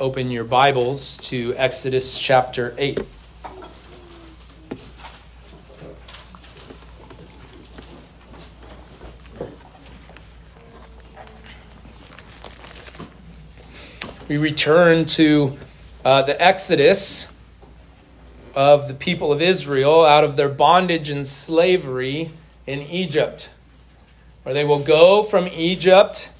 open your Bibles to Exodus chapter 8. We return to uh, the Exodus of the people of Israel out of their bondage and slavery in Egypt, where they will go from Egypt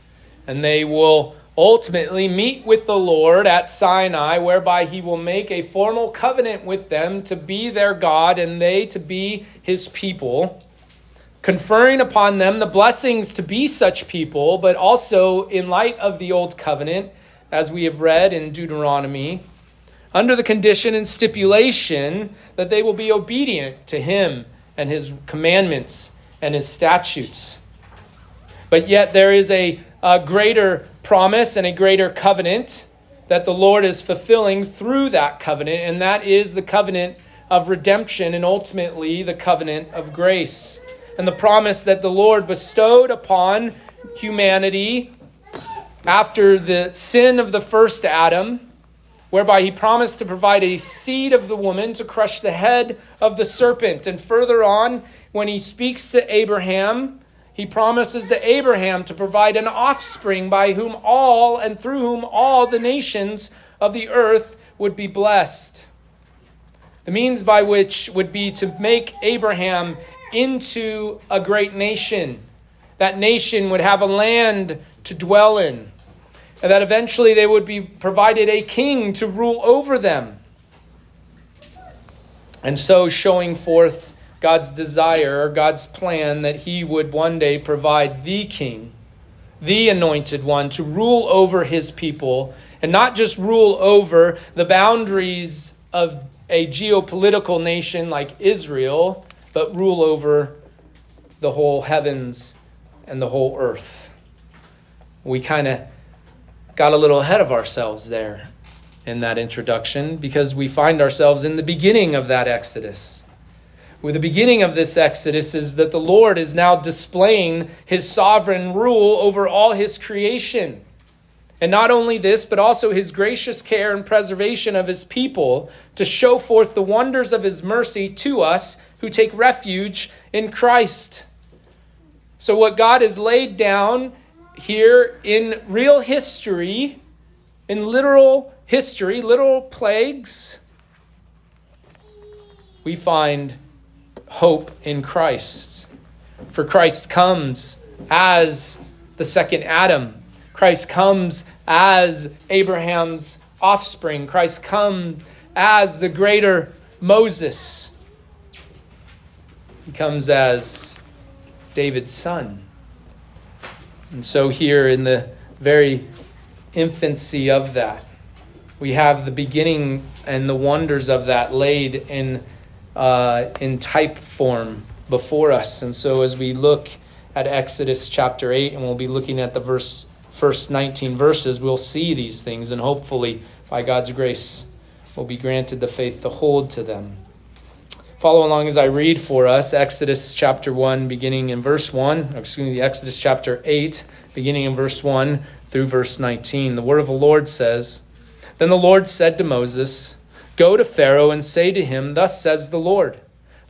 and they will ultimately meet with the Lord at Sinai, whereby he will make a formal covenant with them to be their God and they to be his people, conferring upon them the blessings to be such people, but also in light of the old covenant, as we have read in Deuteronomy, under the condition and stipulation that they will be obedient to him and his commandments and his statutes. But yet there is a, a greater promise and a greater covenant that the Lord is fulfilling through that covenant, and that is the covenant of redemption and ultimately the covenant of grace. And the promise that the Lord bestowed upon humanity after the sin of the first Adam, whereby he promised to provide a seed of the woman to crush the head of the serpent. And further on, when he speaks to Abraham, he promises to Abraham to provide an offspring by whom all and through whom all the nations of the earth would be blessed. The means by which would be to make Abraham into a great nation. That nation would have a land to dwell in, and that eventually they would be provided a king to rule over them. And so showing forth God's desire or God's plan that he would one day provide the king, the anointed one, to rule over his people, and not just rule over the boundaries of a geopolitical nation like Israel, but rule over the whole heavens and the whole earth. We kind of got a little ahead of ourselves there in that introduction because we find ourselves in the beginning of that Exodus with the beginning of this Exodus is that the Lord is now displaying his sovereign rule over all his creation. And not only this, but also his gracious care and preservation of his people to show forth the wonders of his mercy to us who take refuge in Christ. So, what God has laid down here in real history, in literal history, literal plagues, we find hope in Christ. For Christ comes as the second Adam. Christ comes as Abraham's offspring. Christ comes as the greater Moses. He comes as David's son. And so, here in the very infancy of that, we have the beginning and the wonders of that laid in uh, in type form before us. And so as we look at Exodus chapter 8, and we'll be looking at the verse, first 19 verses, we'll see these things, and hopefully, by God's grace, we'll be granted the faith to hold to them. Follow along as I read for us Exodus chapter 1, beginning in verse 1, excuse me, Exodus chapter 8, beginning in verse 1 through verse 19. The word of the Lord says, Then the Lord said to Moses, Go to Pharaoh and say to him, Thus says the Lord,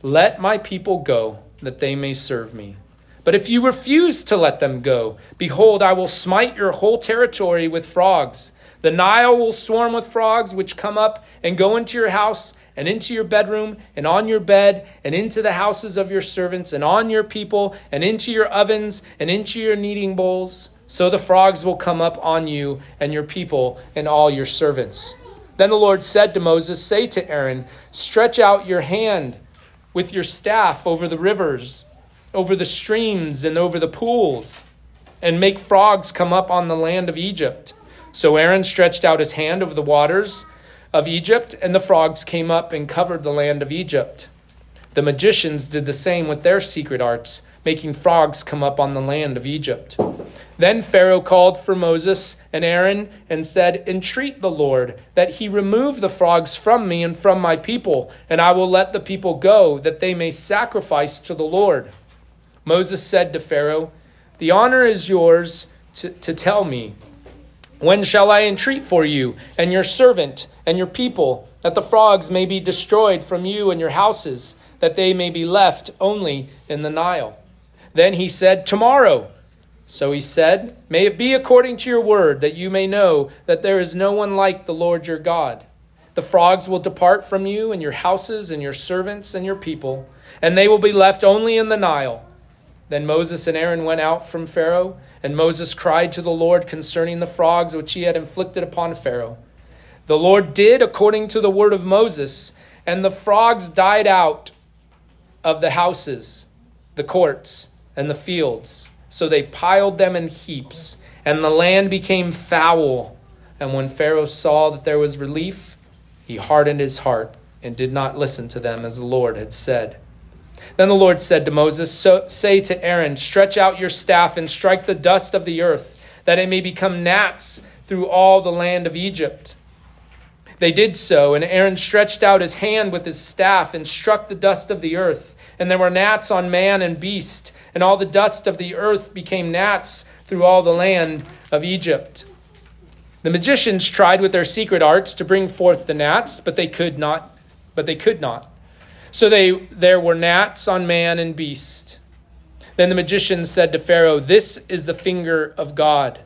Let my people go, that they may serve me. But if you refuse to let them go, behold, I will smite your whole territory with frogs. The Nile will swarm with frogs, which come up and go into your house, and into your bedroom, and on your bed, and into the houses of your servants, and on your people, and into your ovens, and into your kneading bowls. So the frogs will come up on you, and your people, and all your servants. Then the Lord said to Moses, Say to Aaron, Stretch out your hand with your staff over the rivers, over the streams, and over the pools, and make frogs come up on the land of Egypt. So Aaron stretched out his hand over the waters of Egypt, and the frogs came up and covered the land of Egypt. The magicians did the same with their secret arts, making frogs come up on the land of Egypt. Then Pharaoh called for Moses and Aaron and said, Entreat the Lord that he remove the frogs from me and from my people, and I will let the people go, that they may sacrifice to the Lord. Moses said to Pharaoh, The honor is yours to, to tell me, When shall I entreat for you and your servant and your people, that the frogs may be destroyed from you and your houses, that they may be left only in the Nile? Then he said, Tomorrow. So he said, May it be according to your word, that you may know that there is no one like the Lord your God. The frogs will depart from you and your houses and your servants and your people, and they will be left only in the Nile. Then Moses and Aaron went out from Pharaoh, and Moses cried to the Lord concerning the frogs which he had inflicted upon Pharaoh. The Lord did according to the word of Moses, and the frogs died out of the houses, the courts, and the fields. So they piled them in heaps, and the land became foul. And when Pharaoh saw that there was relief, he hardened his heart and did not listen to them as the Lord had said. Then the Lord said to Moses, so, Say to Aaron, Stretch out your staff and strike the dust of the earth, that it may become gnats through all the land of Egypt. They did so, and Aaron stretched out his hand with his staff and struck the dust of the earth. And there were gnats on man and beast, and all the dust of the earth became gnats through all the land of Egypt. The magicians tried with their secret arts to bring forth the gnats, but they could not. But they could not. So they, there were gnats on man and beast. Then the magician said to Pharaoh, This is the finger of God.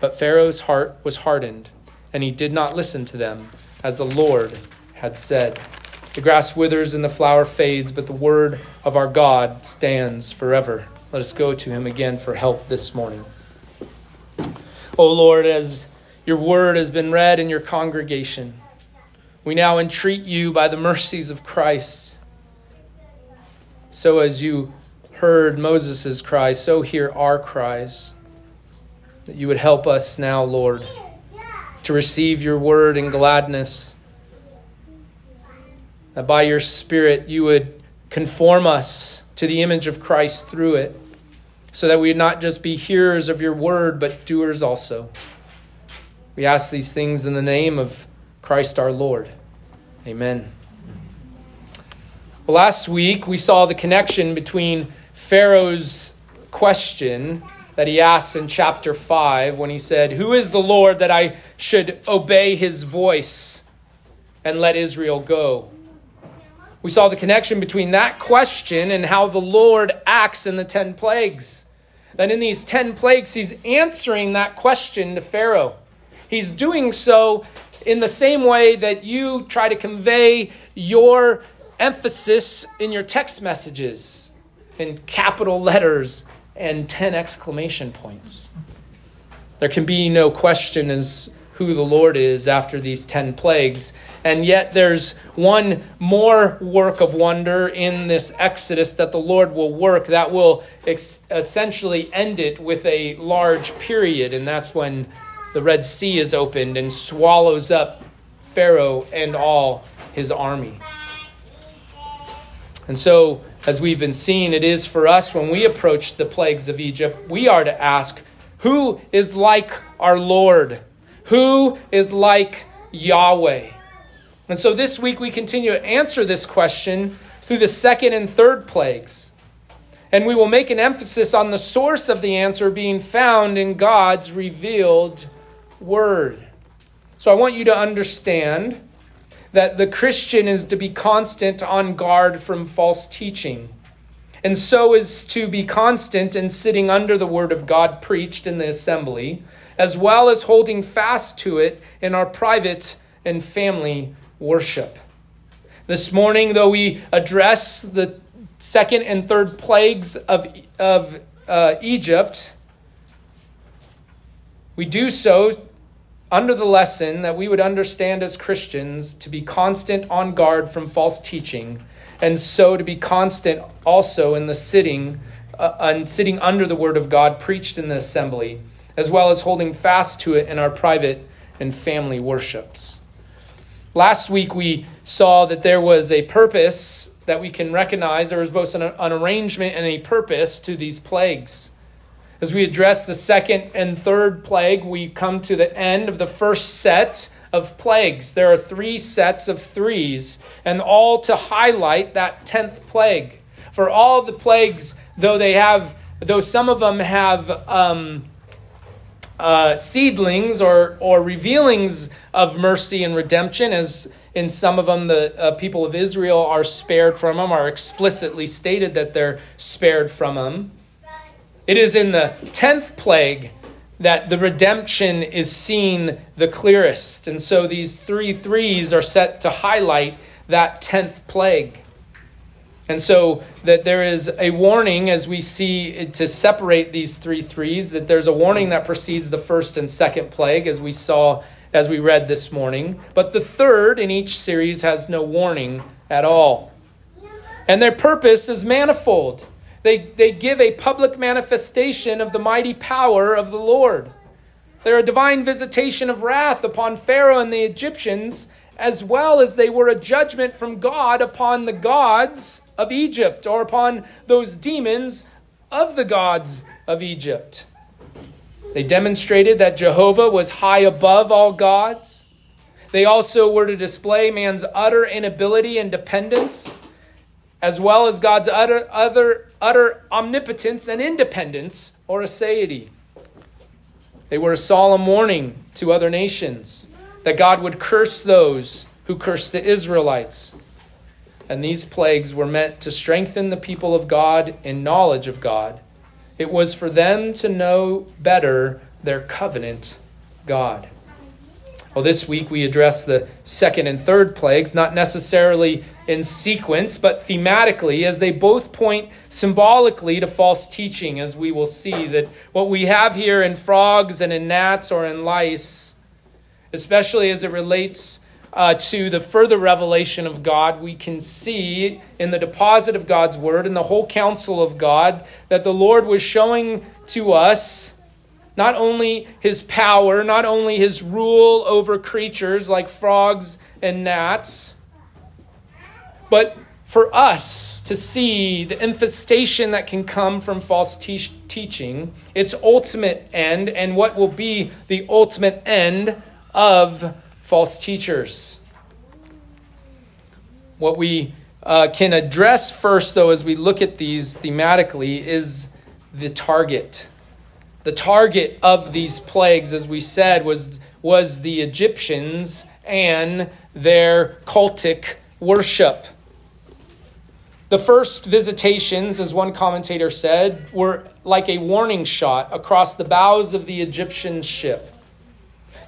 But Pharaoh's heart was hardened, and he did not listen to them, as the Lord had said. The grass withers and the flower fades, but the word of our God stands forever. Let us go to him again for help this morning. O Lord, as your word has been read in your congregation, we now entreat you by the mercies of Christ. So as you heard Moses' cry, so hear our cries. That you would help us now, Lord, to receive your word in gladness. That by your Spirit you would conform us to the image of Christ through it, so that we would not just be hearers of your word, but doers also. We ask these things in the name of Christ our Lord. Amen. Well, last week we saw the connection between Pharaoh's question that he asks in chapter 5 when he said, Who is the Lord that I should obey his voice and let Israel go? We saw the connection between that question and how the Lord acts in the 10 plagues. That in these 10 plagues, he's answering that question to Pharaoh. He's doing so in the same way that you try to convey your emphasis in your text messages in capital letters and 10 exclamation points. There can be no question as who the Lord is after these 10 plagues. And yet, there's one more work of wonder in this Exodus that the Lord will work that will ex- essentially end it with a large period, and that's when the Red Sea is opened and swallows up Pharaoh and all his army. And so, as we've been seeing, it is for us when we approach the plagues of Egypt, we are to ask, Who is like our Lord? Who is like Yahweh? And so this week we continue to answer this question through the second and third plagues. And we will make an emphasis on the source of the answer being found in God's revealed word. So I want you to understand that the Christian is to be constant on guard from false teaching. And so is to be constant in sitting under the word of God preached in the assembly, as well as holding fast to it in our private and family worship. This morning, though we address the second and third plagues of, of uh, Egypt, we do so under the lesson that we would understand as Christians to be constant on guard from false teaching, and so to be constant also in the sitting uh, and sitting under the word of God preached in the assembly, as well as holding fast to it in our private and family worships. Last week we saw that there was a purpose that we can recognize. There was both an, an arrangement and a purpose to these plagues. As we address the second and third plague, we come to the end of the first set of plagues. There are three sets of threes, and all to highlight that tenth plague. For all the plagues, though they have, though some of them have um, uh, seedlings or, or revealings of mercy and redemption, as in some of them the uh, people of Israel are spared from them, are explicitly stated that they're spared from them. It is in the tenth plague that the redemption is seen the clearest. And so these three threes are set to highlight that tenth plague. And so that there is a warning as we see to separate these three threes, that there's a warning that precedes the first and second plague, as we saw as we read this morning. But the third in each series has no warning at all. And their purpose is manifold. They, they give a public manifestation of the mighty power of the Lord. They're a divine visitation of wrath upon Pharaoh and the Egyptians, as well as they were a judgment from God upon the gods of Egypt or upon those demons of the gods of Egypt. They demonstrated that Jehovah was high above all gods. They also were to display man's utter inability and dependence, as well as God's utter, utter, utter omnipotence and independence or aseity. They were a solemn warning to other nations that God would curse those who cursed the Israelites. And these plagues were meant to strengthen the people of God in knowledge of God it was for them to know better their covenant God. Well, this week we address the second and third plagues, not necessarily in sequence, but thematically, as they both point symbolically to false teaching, as we will see that what we have here in frogs and in gnats or in lice, especially as it relates uh, to the further revelation of God, we can see in the deposit of God's word and the whole counsel of God that the Lord was showing to us not only his power, not only his rule over creatures like frogs and gnats, but for us to see the infestation that can come from false te- teaching, its ultimate end, and what will be the ultimate end of false teachers. What we uh, can address first, though, as we look at these thematically, is the target. The target of these plagues, as we said, was, was the Egyptians and their cultic worship. The first visitations, as one commentator said, were like a warning shot across the bows of the Egyptian ship.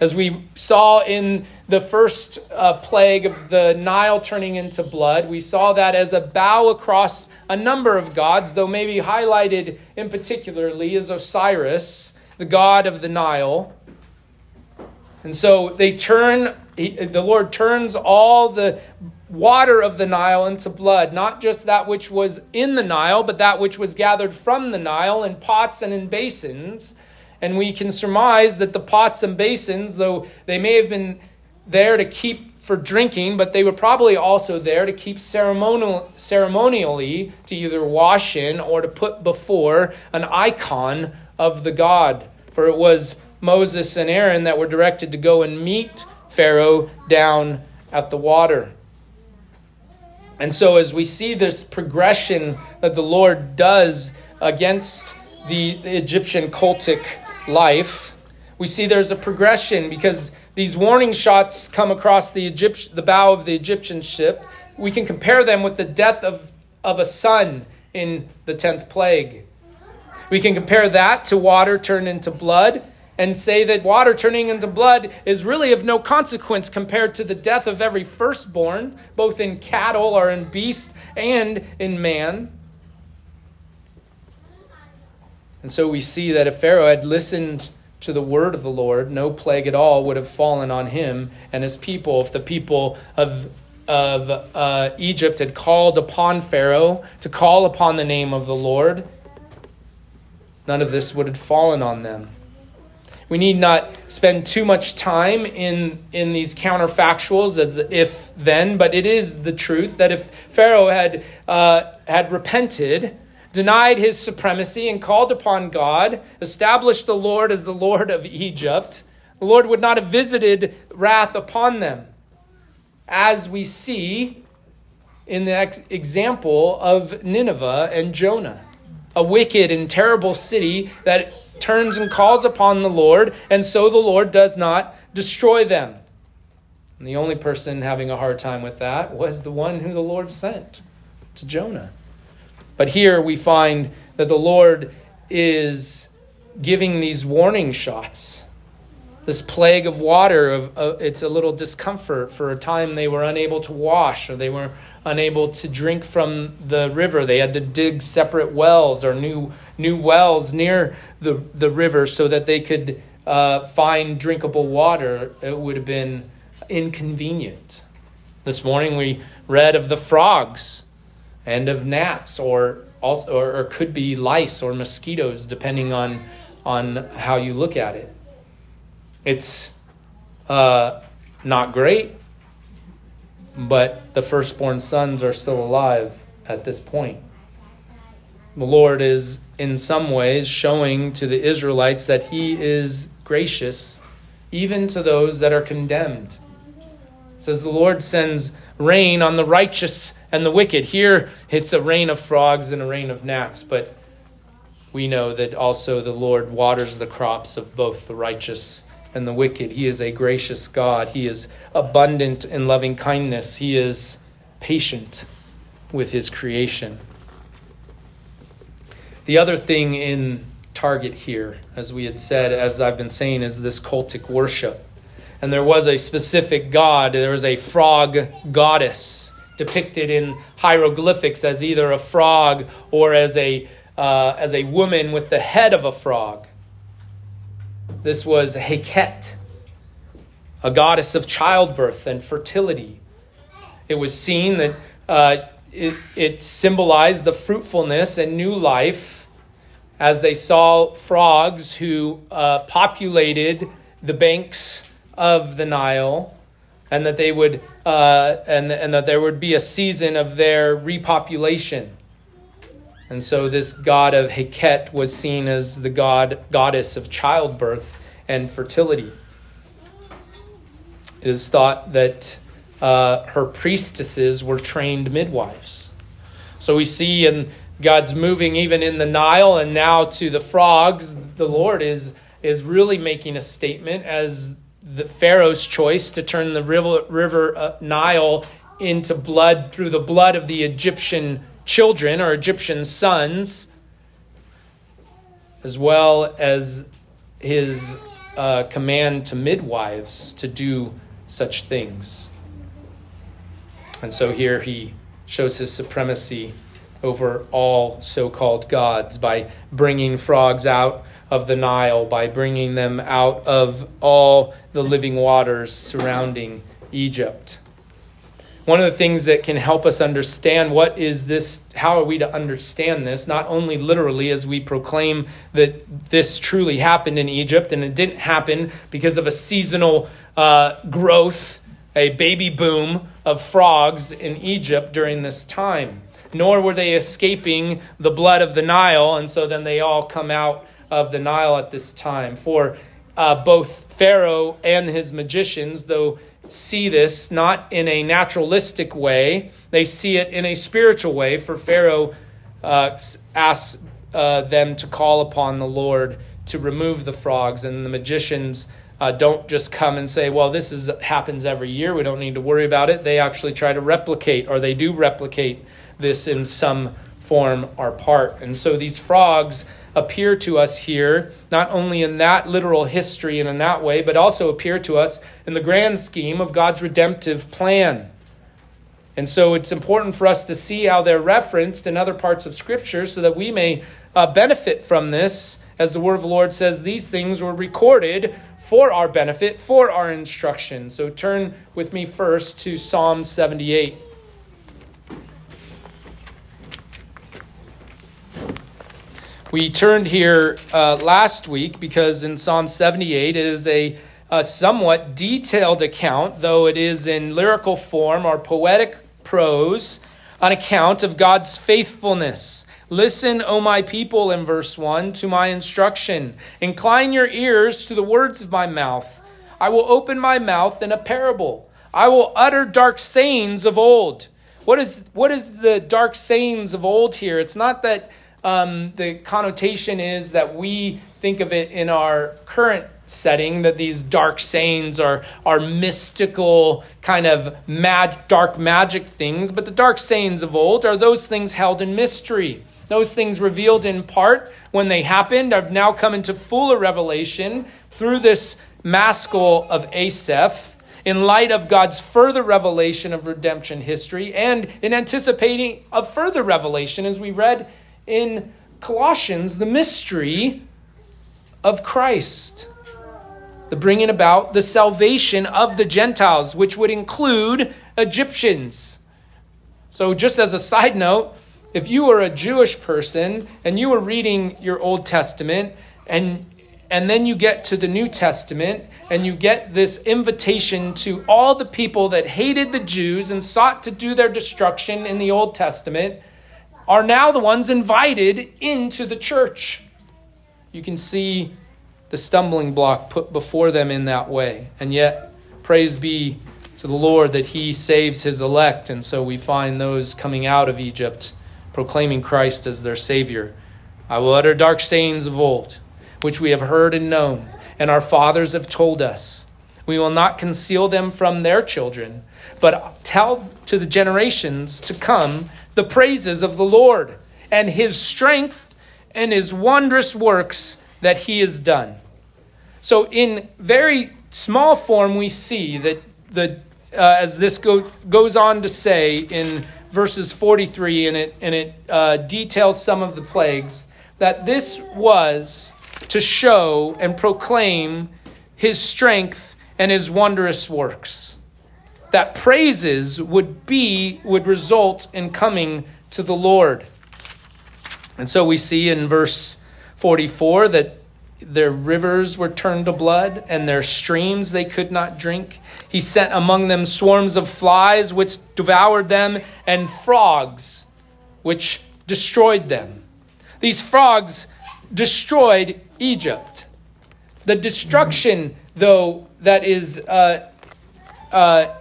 As we saw in the first uh, plague of the Nile turning into blood, we saw that as a bow across a number of gods, though maybe highlighted in particularly is Osiris, the god of the Nile. And so they turn, the Lord turns all the water of the Nile into blood, not just that which was in the Nile, but that which was gathered from the Nile in pots and in basins and we can surmise that the pots and basins, though they may have been there to keep for drinking, but they were probably also there to keep ceremonial, ceremonially to either wash in or to put before an icon of the god. For it was Moses and Aaron that were directed to go and meet Pharaoh down at the water. And so, as we see this progression that the Lord does against the, the Egyptian cultic life, we see there's a progression because these warning shots come across the, Egypt, the bow of the Egyptian ship. We can compare them with the death of, of a son in the 10th plague. We can compare that to water turned into blood and say that water turning into blood is really of no consequence compared to the death of every firstborn, both in cattle or in beast and in man. And so we see that if Pharaoh had listened to the word of the Lord, no plague at all would have fallen on him and his people. If the people of of uh, Egypt had called upon Pharaoh to call upon the name of the Lord, none of this would have fallen on them. We need not spend too much time in, in these counterfactuals as if then, but it is the truth that if Pharaoh had, uh, had repented, denied his supremacy and called upon God, established the Lord as the Lord of Egypt, the Lord would not have visited wrath upon them, as we see in the ex- example of Nineveh and Jonah, a wicked and terrible city that turns and calls upon the Lord, and so the Lord does not destroy them. And the only person having a hard time with that was the one who the Lord sent to Jonah. But here we find that the Lord is giving these warning shots. This plague of water, of, uh, it's a little discomfort. For a time, they were unable to wash or they were unable to drink from the river. They had to dig separate wells or new, new wells near the, the river so that they could uh, find drinkable water. It would have been inconvenient. This morning, we read of the frogs and of gnats, or also, or, or could be lice or mosquitoes, depending on on how you look at it. It's uh, not great, but the firstborn sons are still alive at this point. The Lord is, in some ways, showing to the Israelites that He is gracious even to those that are condemned. It says the Lord sends rain on the righteous and the wicked. Here it's a rain of frogs and a rain of gnats, but we know that also the Lord waters the crops of both the righteous and the wicked. He is a gracious God. He is abundant in loving kindness. He is patient with his creation. The other thing in target here, as we had said, as I've been saying, is this cultic worship and there was a specific god. There was a frog goddess depicted in hieroglyphics as either a frog or as a, uh, as a woman with the head of a frog. This was Heket, a goddess of childbirth and fertility. It was seen that uh, it, it symbolized the fruitfulness and new life as they saw frogs who uh, populated the banks of the Nile, and that they would uh, and and that there would be a season of their repopulation. And so this god of Heket was seen as the god goddess of childbirth and fertility. It is thought that uh, her priestesses were trained midwives. So we see in God's moving even in the Nile and now to the frogs, the Lord is is really making a statement as the Pharaoh's choice to turn the river, river uh, Nile into blood through the blood of the Egyptian children or Egyptian sons, as well as his uh, command to midwives to do such things. And so here he shows his supremacy over all so called gods by bringing frogs out of the Nile by bringing them out of all the living waters surrounding Egypt. One of the things that can help us understand what is this, how are we to understand this, not only literally as we proclaim that this truly happened in Egypt and it didn't happen because of a seasonal uh, growth, a baby boom of frogs in Egypt during this time, nor were they escaping the blood of the Nile, and so then they all come out of the Nile at this time. For uh, both Pharaoh and his magicians, though, see this not in a naturalistic way, they see it in a spiritual way. For Pharaoh uh, asks uh, them to call upon the Lord to remove the frogs, and the magicians. Uh, don't just come and say, "Well, this is happens every year. We don't need to worry about it." They actually try to replicate, or they do replicate this in some form or part. And so these frogs appear to us here, not only in that literal history and in that way, but also appear to us in the grand scheme of God's redemptive plan. And so it's important for us to see how they're referenced in other parts of Scripture so that we may uh, benefit from this. As the word of the Lord says, these things were recorded for our benefit, for our instruction. So turn with me first to Psalm 78. We turned here uh, last week because in Psalm 78 it is a, a somewhat detailed account, though it is in lyrical form or poetic prose, an account of God's faithfulness. Listen, O my people, in verse 1, to my instruction. Incline your ears to the words of my mouth. I will open my mouth in a parable. I will utter dark sayings of old. What is, what is the dark sayings of old here? It's not that um, the connotation is that we think of it in our current setting that these dark sayings are, are mystical, kind of mag, dark magic things. But the dark sayings of old are those things held in mystery. Those things revealed in part when they happened have now come into fuller revelation through this maskil of Asaph in light of God's further revelation of redemption history and in anticipating of further revelation, as we read in Colossians, the mystery of Christ. The bringing about the salvation of the Gentiles, which would include Egyptians. So, just as a side note, if you were a Jewish person and you were reading your Old Testament and and then you get to the New Testament and you get this invitation to all the people that hated the Jews and sought to do their destruction in the Old Testament are now the ones invited into the church. You can see the stumbling block put before them in that way. And yet, praise be to the Lord that He saves His elect. And so we find those coming out of Egypt proclaiming Christ as their Savior. I will utter dark sayings of old which we have heard and known, and our fathers have told us. We will not conceal them from their children, but tell to the generations to come the praises of the Lord and his strength and his wondrous works that he has done. So, in very small form, we see that the uh, as this go, goes on to say in verses 43, and it, and it uh, details some of the plagues, that this was to show and proclaim his strength and his wondrous works. That praises would be, would result in coming to the Lord. And so we see in verse 44 that their rivers were turned to blood, and their streams they could not drink. He sent among them swarms of flies, which devoured them, and frogs, which destroyed them. These frogs destroyed Egypt. The destruction, though, that is uh, uh,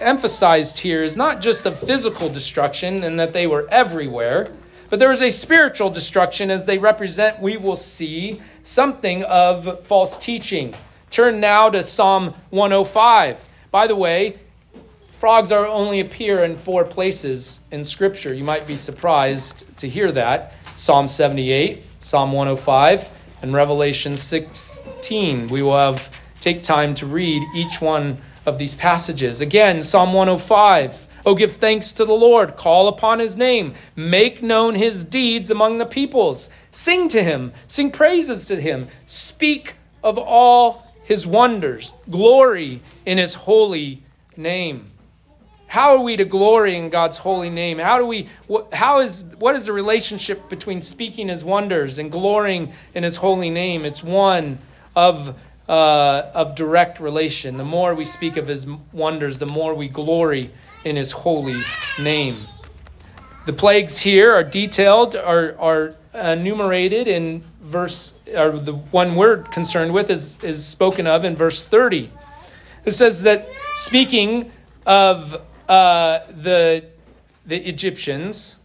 emphasized here is not just of physical destruction and that they were everywhere, but there is a spiritual destruction as they represent, we will see, something of false teaching. Turn now to Psalm 105. By the way, frogs are only appear in four places in Scripture. You might be surprised to hear that. Psalm 78, Psalm 105, and Revelation 16. We will have take time to read each one of these passages. Again, Psalm 105. Oh, give thanks to the Lord, call upon his name, make known his deeds among the peoples, sing to him, sing praises to him, speak of all his wonders, glory in his holy name. How are we to glory in God's holy name? How do we how is what is the relationship between speaking his wonders and glorying in his holy name? It's one of uh, of direct relation. The more we speak of his wonders, the more we glory in his holy name. The plagues here are detailed, are, are enumerated in verse, or the one we're concerned with is, is spoken of in verse 30. It says that speaking of uh, the, the Egyptians,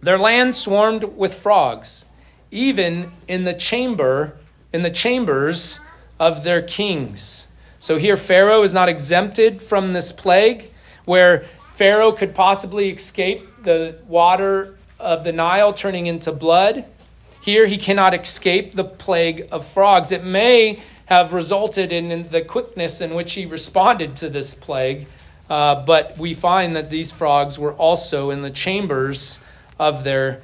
their land swarmed with frogs, even in the chamber, in the chambers of their kings. So here Pharaoh is not exempted from this plague, where Pharaoh could possibly escape the water of the Nile turning into blood. Here he cannot escape the plague of frogs. It may have resulted in the quickness in which he responded to this plague uh, but we find that these frogs were also in the chambers of their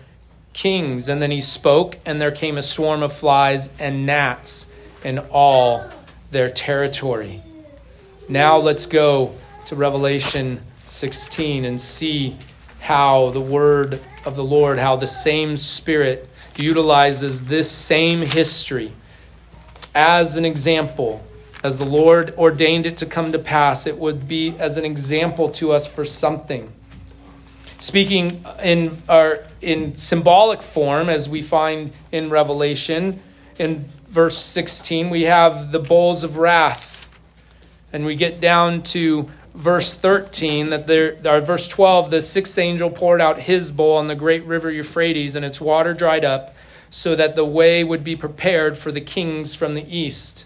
kings. And then he spoke, and there came a swarm of flies and gnats in all their territory. Now let's go to Revelation 16 and see how the word of the Lord, how the same Spirit utilizes this same history as an example as the Lord ordained it to come to pass, it would be as an example to us for something. Speaking in, our, in symbolic form, as we find in Revelation, in verse 16, we have the bowls of wrath. And we get down to verse 13, that there, or verse 12, the sixth angel poured out his bowl on the great river Euphrates, and its water dried up so that the way would be prepared for the kings from the east.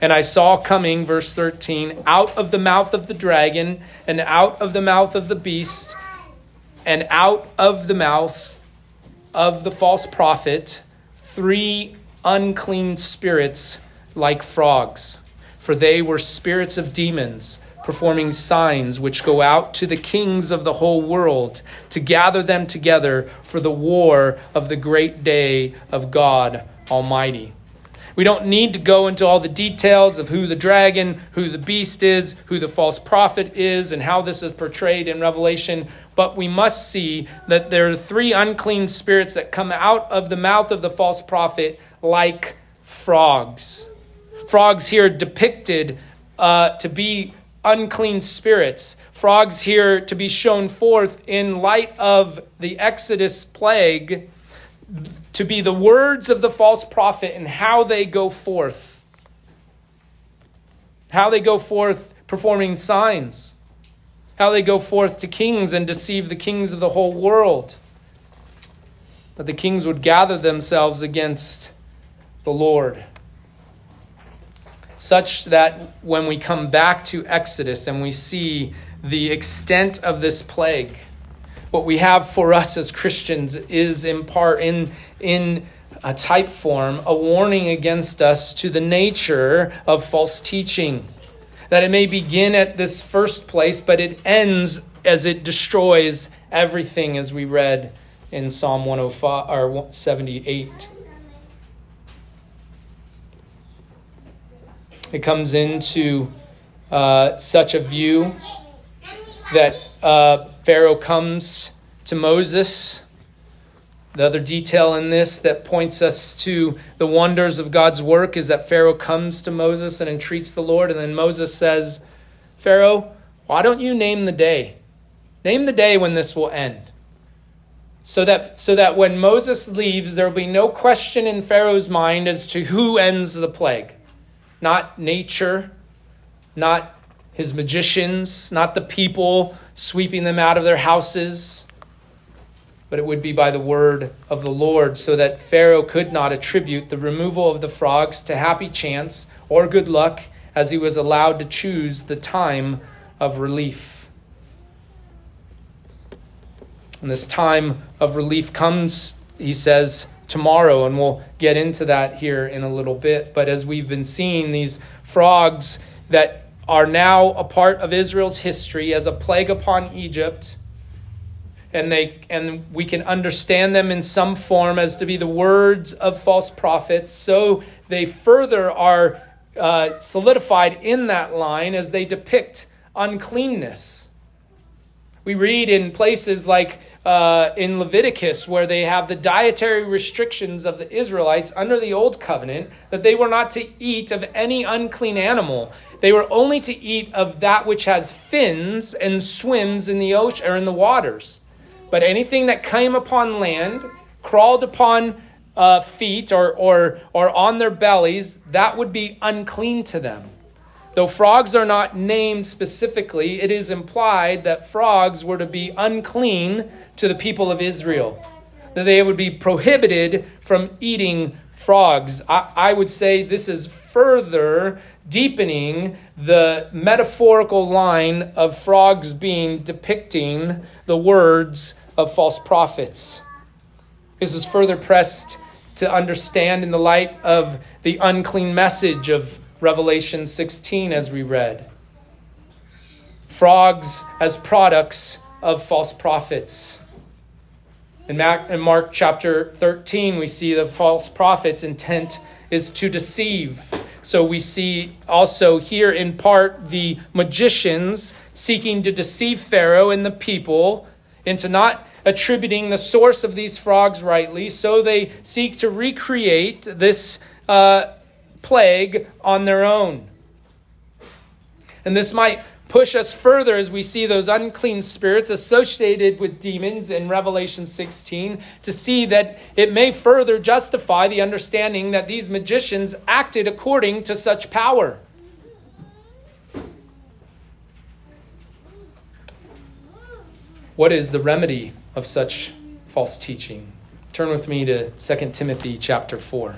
And I saw coming, verse 13, out of the mouth of the dragon, and out of the mouth of the beast, and out of the mouth of the false prophet, three unclean spirits like frogs. For they were spirits of demons performing signs which go out to the kings of the whole world to gather them together for the war of the great day of God Almighty. We don't need to go into all the details of who the dragon, who the beast is, who the false prophet is, and how this is portrayed in Revelation, but we must see that there are three unclean spirits that come out of the mouth of the false prophet like frogs. Frogs here depicted uh, to be unclean spirits. Frogs here to be shown forth in light of the Exodus plague to be the words of the false prophet and how they go forth. How they go forth performing signs. How they go forth to kings and deceive the kings of the whole world. That the kings would gather themselves against the Lord such that when we come back to Exodus and we see the extent of this plague, what we have for us as Christians is in part in in a type form a warning against us to the nature of false teaching. That it may begin at this first place, but it ends as it destroys everything, as we read in Psalm 105 or 78. It comes into uh, such a view that uh, Pharaoh comes to Moses. The other detail in this that points us to the wonders of God's work is that Pharaoh comes to Moses and entreats the Lord, and then Moses says, Pharaoh, why don't you name the day? Name the day when this will end. So that, so that when Moses leaves, there will be no question in Pharaoh's mind as to who ends the plague not nature, not his magicians, not the people sweeping them out of their houses, but it would be by the word of the Lord, so that Pharaoh could not attribute the removal of the frogs to happy chance or good luck, as he was allowed to choose the time of relief. And this time of relief comes, he says, tomorrow, and we'll get into that here in a little bit. But as we've been seeing, these frogs that are now a part of Israel's history as a plague upon Egypt, and they and we can understand them in some form as to be the words of false prophets. So they further are uh, solidified in that line as they depict uncleanness. We read in places like uh, in Leviticus, where they have the dietary restrictions of the Israelites under the Old Covenant, that they were not to eat of any unclean animal. They were only to eat of that which has fins and swims in the ocean or in the waters. But anything that came upon land, crawled upon uh, feet or, or, or on their bellies, that would be unclean to them. Though frogs are not named specifically, it is implied that frogs were to be unclean to the people of Israel, that they would be prohibited from eating frogs. I, I would say this is further deepening the metaphorical line of frogs being depicting the words of false prophets. This is further pressed to understand in the light of the unclean message of Revelation 16, as we read. Frogs as products of false prophets. In Mark, chapter 13, we see the false prophet's intent is to deceive. So we see also here in part the magicians seeking to deceive Pharaoh and the people into not attributing the source of these frogs rightly. So they seek to recreate this uh, plague on their own. And this might push us further as we see those unclean spirits associated with demons in Revelation 16 to see that it may further justify the understanding that these magicians acted according to such power. What is the remedy of such false teaching? Turn with me to 2 Timothy chapter 4.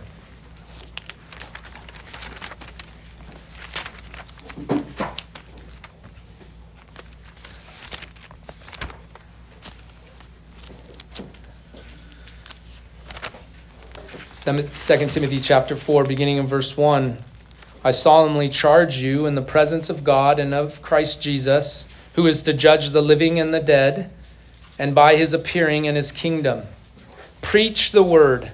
Second Timothy chapter 4, beginning in verse 1. I solemnly charge you in the presence of God and of Christ Jesus, who is to judge the living and the dead, and by his appearing in his kingdom. Preach the word.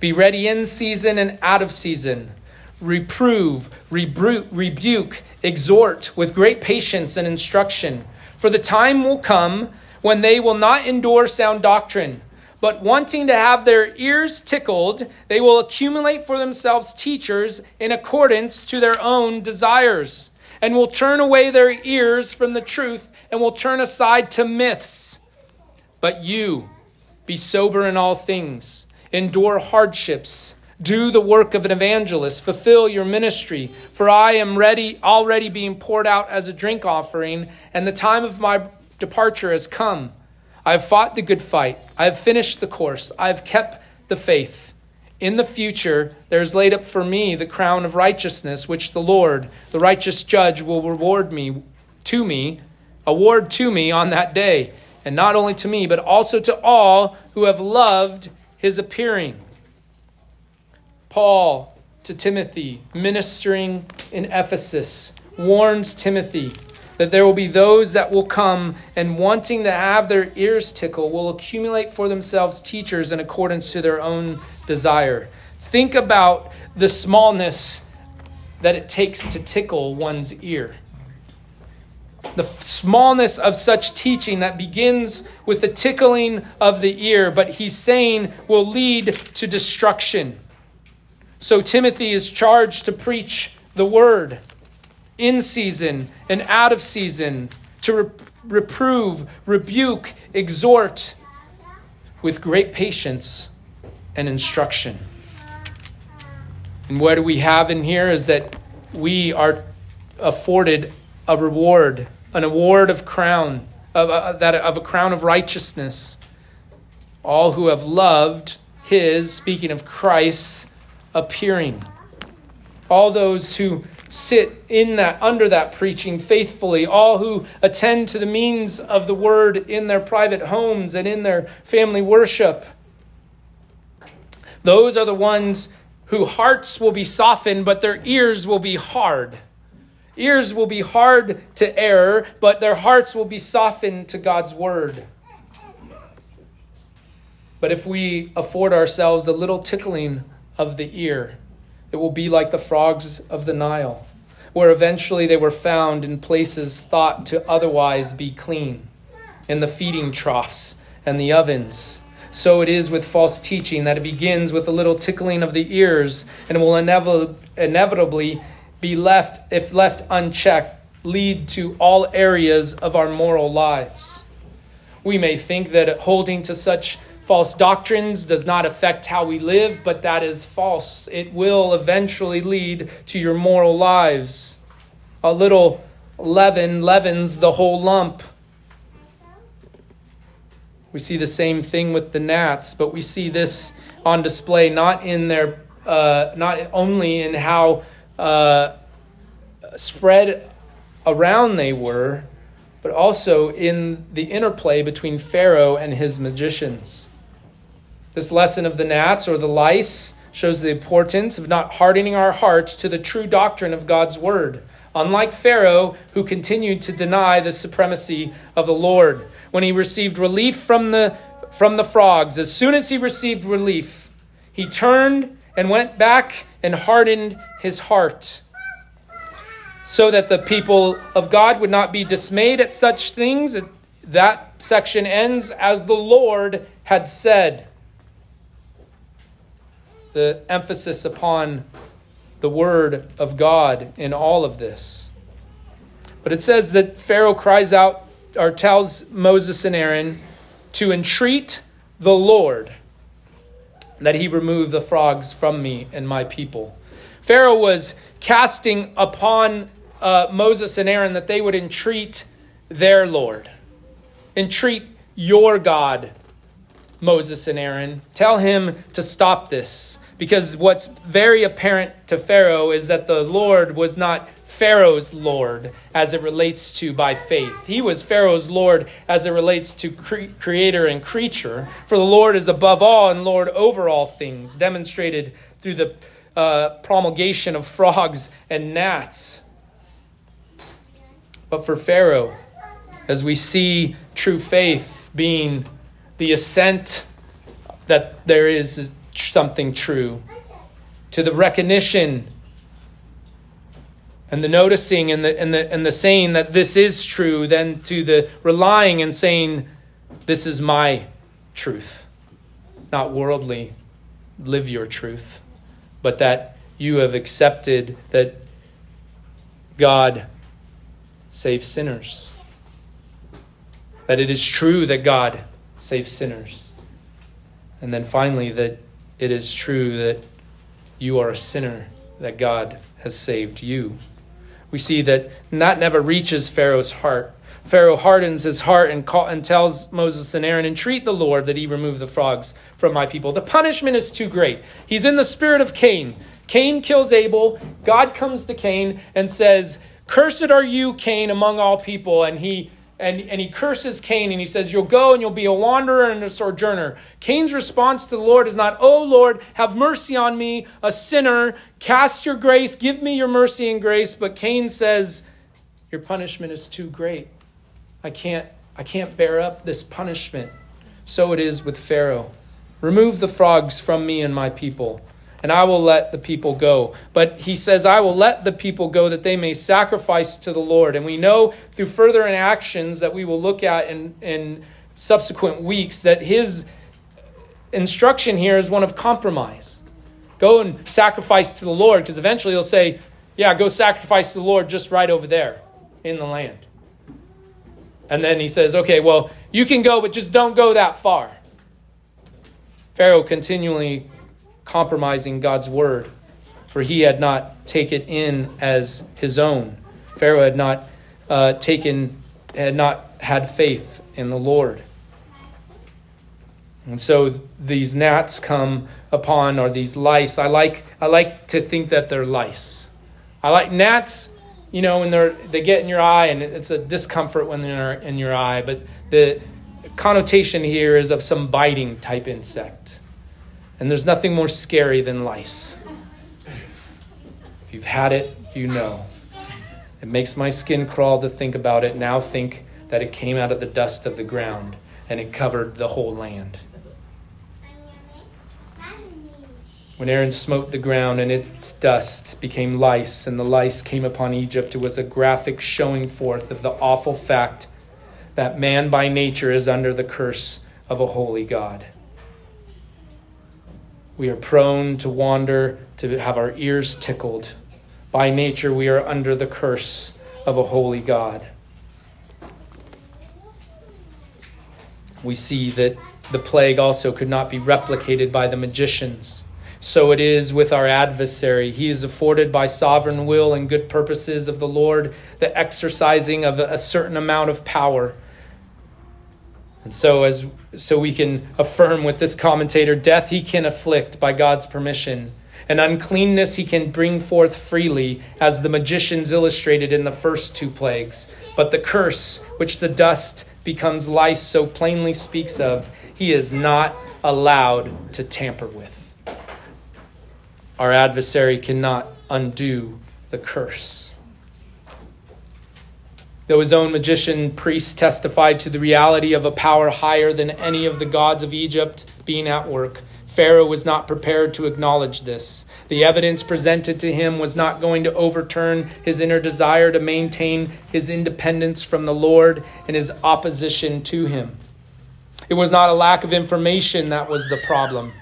Be ready in season and out of season. Reprove, rebuke, rebuke, exhort with great patience and instruction. For the time will come when they will not endure sound doctrine but wanting to have their ears tickled, they will accumulate for themselves teachers in accordance to their own desires, and will turn away their ears from the truth and will turn aside to myths. But you, be sober in all things, endure hardships, do the work of an evangelist, fulfill your ministry, for I am ready, already being poured out as a drink offering, and the time of my departure has come. I have fought the good fight. I have finished the course. I have kept the faith. In the future, there is laid up for me the crown of righteousness, which the Lord, the righteous judge, will reward me to me, award to me on that day, and not only to me, but also to all who have loved his appearing. Paul to Timothy, ministering in Ephesus, warns Timothy that there will be those that will come and wanting to have their ears tickle will accumulate for themselves teachers in accordance to their own desire. Think about the smallness that it takes to tickle one's ear. The smallness of such teaching that begins with the tickling of the ear, but he's saying will lead to destruction. So Timothy is charged to preach the word in season and out of season, to re- reprove, rebuke, exhort with great patience and instruction. And what do we have in here is that we are afforded a reward, an award of crown, of a, uh, that, of a crown of righteousness. All who have loved his, speaking of Christ's appearing. All those who sit in that under that preaching faithfully. All who attend to the means of the word in their private homes and in their family worship. Those are the ones whose hearts will be softened but their ears will be hard. Ears will be hard to error but their hearts will be softened to God's word. But if we afford ourselves a little tickling of the ear it will be like the frogs of the Nile, where eventually they were found in places thought to otherwise be clean, in the feeding troughs and the ovens. So it is with false teaching that it begins with a little tickling of the ears and will inevitably be left, if left unchecked, lead to all areas of our moral lives. We may think that holding to such false doctrines does not affect how we live, but that is false. It will eventually lead to your moral lives. A little leaven leavens the whole lump. We see the same thing with the gnats, but we see this on display not in their, uh, not only in how uh, spread around they were, but also in the interplay between Pharaoh and his magicians. This lesson of the gnats or the lice shows the importance of not hardening our hearts to the true doctrine of God's word. Unlike Pharaoh, who continued to deny the supremacy of the Lord, when he received relief from the, from the frogs, as soon as he received relief, he turned and went back and hardened his heart so that the people of God would not be dismayed at such things. That section ends as the Lord had said the emphasis upon the word of God in all of this. But it says that Pharaoh cries out or tells Moses and Aaron to entreat the Lord that he remove the frogs from me and my people. Pharaoh was casting upon uh, Moses and Aaron that they would entreat their Lord, entreat your God Moses and Aaron. Tell him to stop this. Because what's very apparent to Pharaoh is that the Lord was not Pharaoh's Lord as it relates to by faith. He was Pharaoh's Lord as it relates to cre- creator and creature. For the Lord is above all and Lord over all things, demonstrated through the uh, promulgation of frogs and gnats. But for Pharaoh, as we see true faith being the assent that there is something true, to the recognition and the noticing and the, and, the, and the saying that this is true, then to the relying and saying, This is my truth, not worldly, live your truth, but that you have accepted that God saves sinners. That it is true that God saves sinners. And then finally, that it is true that you are a sinner, that God has saved you. We see that that never reaches Pharaoh's heart. Pharaoh hardens his heart and, call, and tells Moses and Aaron, Entreat the Lord that he remove the frogs from my people. The punishment is too great. He's in the spirit of Cain. Cain kills Abel. God comes to Cain and says, Cursed are you, Cain, among all people. And he and, and he curses Cain and he says, You'll go and you'll be a wanderer and a sojourner. Cain's response to the Lord is not, Oh Lord, have mercy on me, a sinner. Cast your grace, give me your mercy and grace. But Cain says, Your punishment is too great. I can't, I can't bear up this punishment. So it is with Pharaoh. Remove the frogs from me and my people and I will let the people go. But he says, I will let the people go that they may sacrifice to the Lord. And we know through further actions that we will look at in, in subsequent weeks that his instruction here is one of compromise. Go and sacrifice to the Lord, because eventually he'll say, Yeah, go sacrifice to the Lord just right over there in the land. And then he says, Okay, well, you can go, but just don't go that far. Pharaoh continually compromising God's word, for he had not taken in as his own. Pharaoh had not uh, taken, had not had faith in the Lord. And so these gnats come upon, or these lice. I like, I like to think that they're lice. I like gnats, you know, when they're, they get in your eye, and it's a discomfort when they're in your eye, but the connotation here is of some biting type insect. And there's nothing more scary than lice. If you've had it, you know. It makes my skin crawl to think about it. Now think that it came out of the dust of the ground and it covered the whole land. When Aaron smote the ground and its dust became lice, and the lice came upon Egypt, it was a graphic showing forth of the awful fact that man by nature is under the curse of a holy God. We are prone to wander, to have our ears tickled. By nature, we are under the curse of a holy God. We see that the plague also could not be replicated by the magicians. So it is with our adversary. He is afforded by sovereign will and good purposes of the Lord the exercising of a certain amount of power and so as so we can affirm with this commentator, death he can afflict by God's permission, and uncleanness he can bring forth freely, as the magicians illustrated in the first two plagues. But the curse, which the dust becomes lice so plainly speaks of, he is not allowed to tamper with. Our adversary cannot undo the curse. Though his own magician priests testified to the reality of a power higher than any of the gods of Egypt being at work, Pharaoh was not prepared to acknowledge this. The evidence presented to him was not going to overturn his inner desire to maintain his independence from the Lord and his opposition to him. It was not a lack of information that was the problem.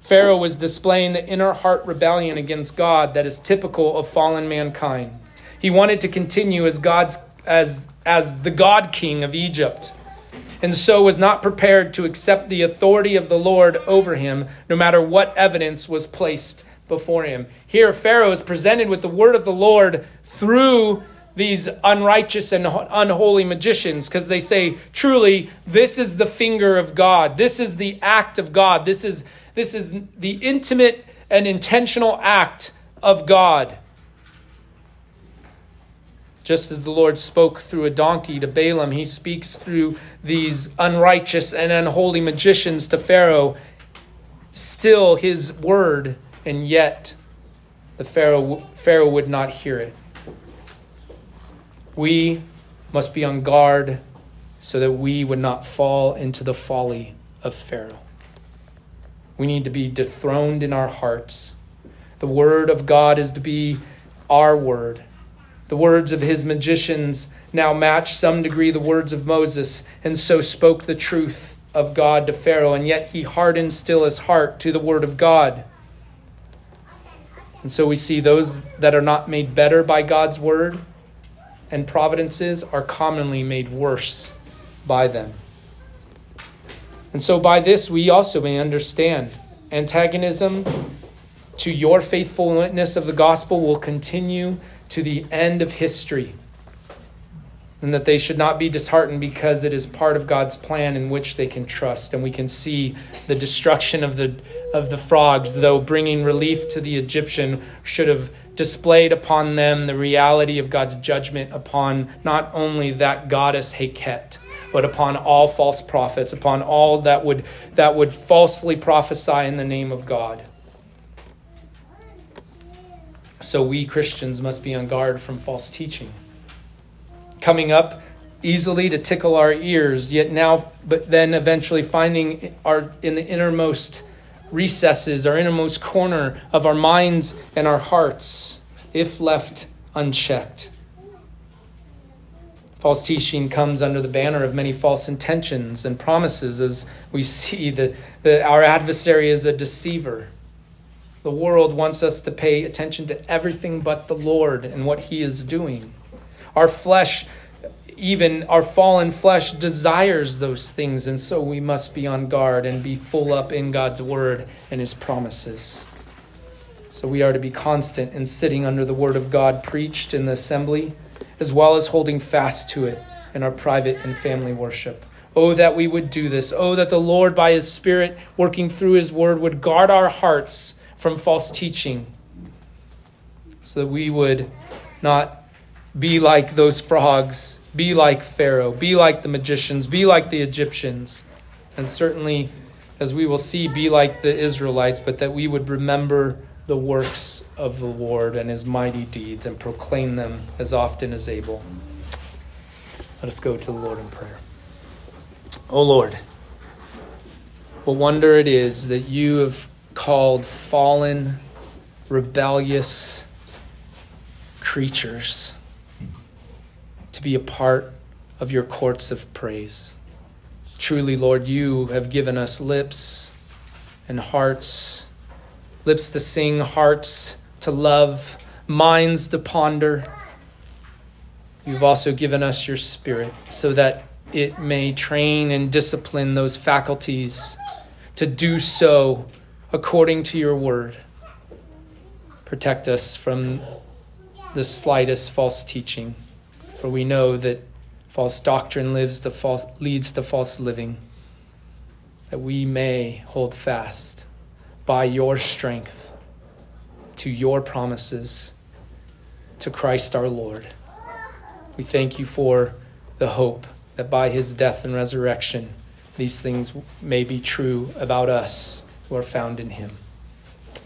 Pharaoh was displaying the inner heart rebellion against God that is typical of fallen mankind. He wanted to continue as God's as, as the God King of Egypt, and so was not prepared to accept the authority of the Lord over him, no matter what evidence was placed before him. Here, Pharaoh is presented with the word of the Lord through these unrighteous and unholy magicians because they say, truly, this is the finger of God. This is the act of God. This is, this is the intimate and intentional act of God. Just as the Lord spoke through a donkey to Balaam, he speaks through these unrighteous and unholy magicians to Pharaoh. Still his word, and yet the Pharaoh, Pharaoh would not hear it. We must be on guard so that we would not fall into the folly of Pharaoh. We need to be dethroned in our hearts. The word of God is to be our word. The words of his magicians now match some degree the words of Moses, and so spoke the truth of God to Pharaoh, and yet he hardened still his heart to the word of God. And so we see those that are not made better by God's word and providences are commonly made worse by them. And so, by this, we also may understand antagonism to your faithful witness of the gospel will continue to the end of history. And that they should not be disheartened because it is part of God's plan in which they can trust. And we can see the destruction of the, of the frogs, though bringing relief to the Egyptian, should have displayed upon them the reality of God's judgment upon not only that goddess Heket, but upon all false prophets, upon all that would, that would falsely prophesy in the name of God. So we Christians must be on guard from false teaching. Coming up easily to tickle our ears, yet now, but then eventually finding our in the innermost recesses, our innermost corner of our minds and our hearts, if left unchecked. False teaching comes under the banner of many false intentions and promises, as we see that, our adversary is a deceiver. The world wants us to pay attention to everything but the Lord and what He is doing. Our flesh even our fallen flesh desires those things, and so we must be on guard and be full up in God's word and his promises. So we are to be constant in sitting under the word of God preached in the assembly, as well as holding fast to it in our private and family worship. Oh, that we would do this. Oh, that the Lord, by his Spirit, working through his word, would guard our hearts from false teaching, so that we would not be like those frogs be like Pharaoh, be like the magicians, be like the Egyptians, and certainly, as we will see, be like the Israelites, but that we would remember the works of the Lord and his mighty deeds and proclaim them as often as able. Let us go to the Lord in prayer. O oh Lord, what wonder it is that you have called fallen, rebellious creatures to be a part of your courts of praise. Truly, Lord, you have given us lips and hearts, lips to sing, hearts to love, minds to ponder. You've also given us your spirit so that it may train and discipline those faculties to do so according to your word. Protect us from the slightest false teaching. For we know that false doctrine lives to false, leads to false living, that we may hold fast by your strength to your promises, to Christ our Lord. We thank you for the hope that by his death and resurrection, these things may be true about us who are found in him.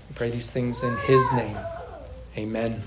We pray these things in his name. Amen.